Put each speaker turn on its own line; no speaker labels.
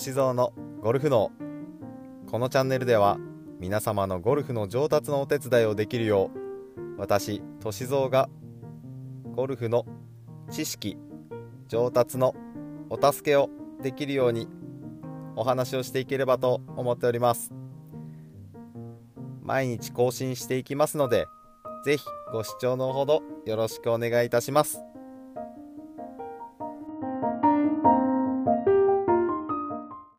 歳三のゴルフ脳このチャンネルでは皆様のゴルフの上達のお手伝いをできるよう私歳三がゴルフの知識上達のお助けをできるようにお話をしていければと思っております毎日更新していきますので是非ご視聴のほどよろしくお願いいたします